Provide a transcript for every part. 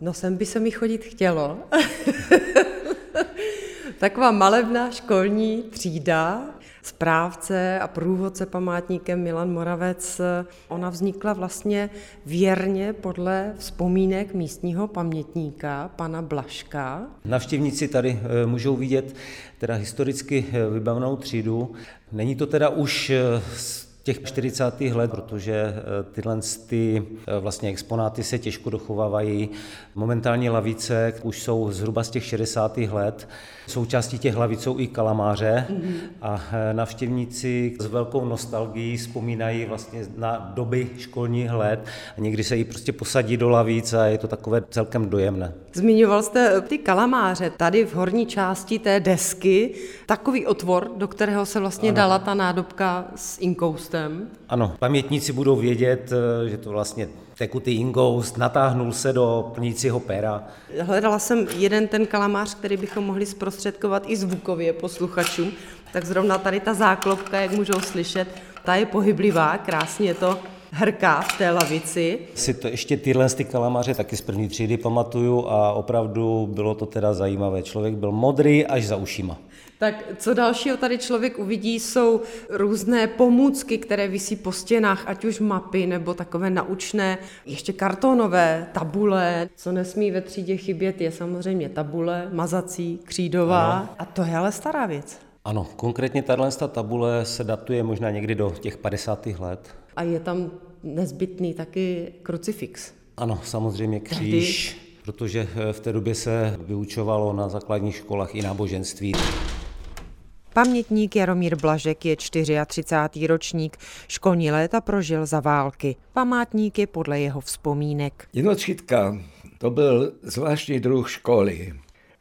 No sem by se mi chodit chtělo. Taková malebná školní třída, správce a průvodce památníkem Milan Moravec. Ona vznikla vlastně věrně podle vzpomínek místního pamětníka, pana Blaška. Navštěvníci tady eh, můžou vidět teda historicky eh, vybavenou třídu. Není to teda už z eh, těch 40. let, protože eh, tyhle ty eh, vlastně exponáty se těžko dochovávají. Momentální lavice už jsou zhruba z těch 60. let. Součástí těch lavic jsou i kalamáře mm-hmm. a eh, navštěvníci s velkou nostalgií vzpomínají vlastně na doby školních let a někdy se jí prostě posadí do lavíc a je to takové celkem dojemné. Zmiňoval jste ty kalamáře. Tady v horní části té desky takový otvor, do kterého se vlastně ano. dala ta nádobka s inkoustem. Ano, pamětníci budou vědět, eh, že to vlastně tekutý ingoust natáhnul se do plnícího pera. Hledala jsem jeden ten kalamář, který bychom mohli zprostředkovat i zvukově posluchačům. Tak zrovna tady ta záklopka, jak můžou slyšet, ta je pohyblivá, krásně to hrká v té lavici. Si to ještě tyhle ty kalamáře taky z první třídy pamatuju a opravdu bylo to teda zajímavé. Člověk byl modrý až za ušima. Tak co dalšího tady člověk uvidí, jsou různé pomůcky, které visí po stěnách, ať už mapy nebo takové naučné, ještě kartonové, tabule. Co nesmí ve třídě chybět, je samozřejmě tabule, mazací, křídová. Ano. A to je ale stará věc. Ano, konkrétně tahle tabule se datuje možná někdy do těch 50. let. A je tam nezbytný taky krucifix. Ano, samozřejmě kříž, Tehdy... protože v té době se vyučovalo na základních školách i náboženství. Pamětník Jaromír Blažek je 34. ročník, školní léta prožil za války. Památník je podle jeho vzpomínek. Jednotřídka to byl zvláštní druh školy.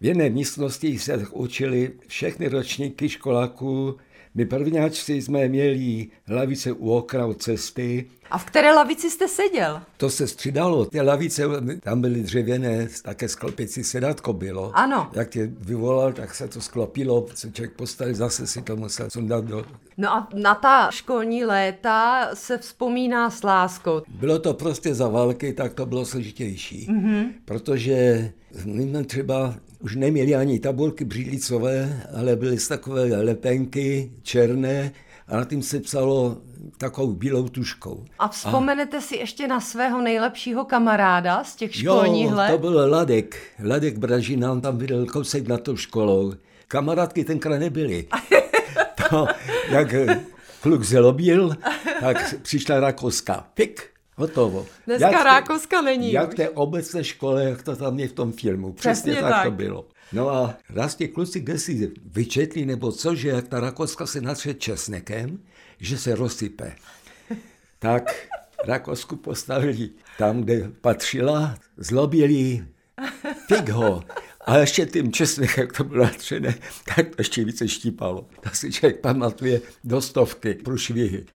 V jedné místnosti se učili všechny ročníky školáků my prvňáčci jsme měli lavice u okna od cesty. A v které lavici jste seděl? To se střídalo. Ty lavice, tam byly dřevěné, také sklopicí sedátko bylo. Ano. Jak tě vyvolal, tak se to sklopilo, se člověk postavil, zase si to musel sundat do... No a na ta školní léta se vzpomíná s láskou. Bylo to prostě za války, tak to bylo složitější. Mm-hmm. Protože my jsme třeba už neměli ani tabulky břídlicové, ale byly takové lepenky černé a na tím se psalo takovou bílou tuškou. A vzpomenete a... si ještě na svého nejlepšího kamaráda z těch školních jo, let? to byl Ladek. Ladek Bražina, on tam viděl kousek na to školou. Kamarádky tenkrát nebyly. to, jak kluk zelobil, tak přišla Rakouska. Pik, Hotovo. Dneska jak Rákouska není Jak v té obecné škole, jak to tam je v tom filmu. Přesně, Přesně tak, tak to bylo. No a raz ti kluci kde si vyčetli, nebo co, že jak ta Rakouska se natře česnekem, že se rozsype. Tak Rakousku postavili tam, kde patřila, zlobili, fig ho. A ještě tím česnekem, jak to bylo natřené, tak to ještě více štípalo. To si člověk pamatuje do stovky průšvihy.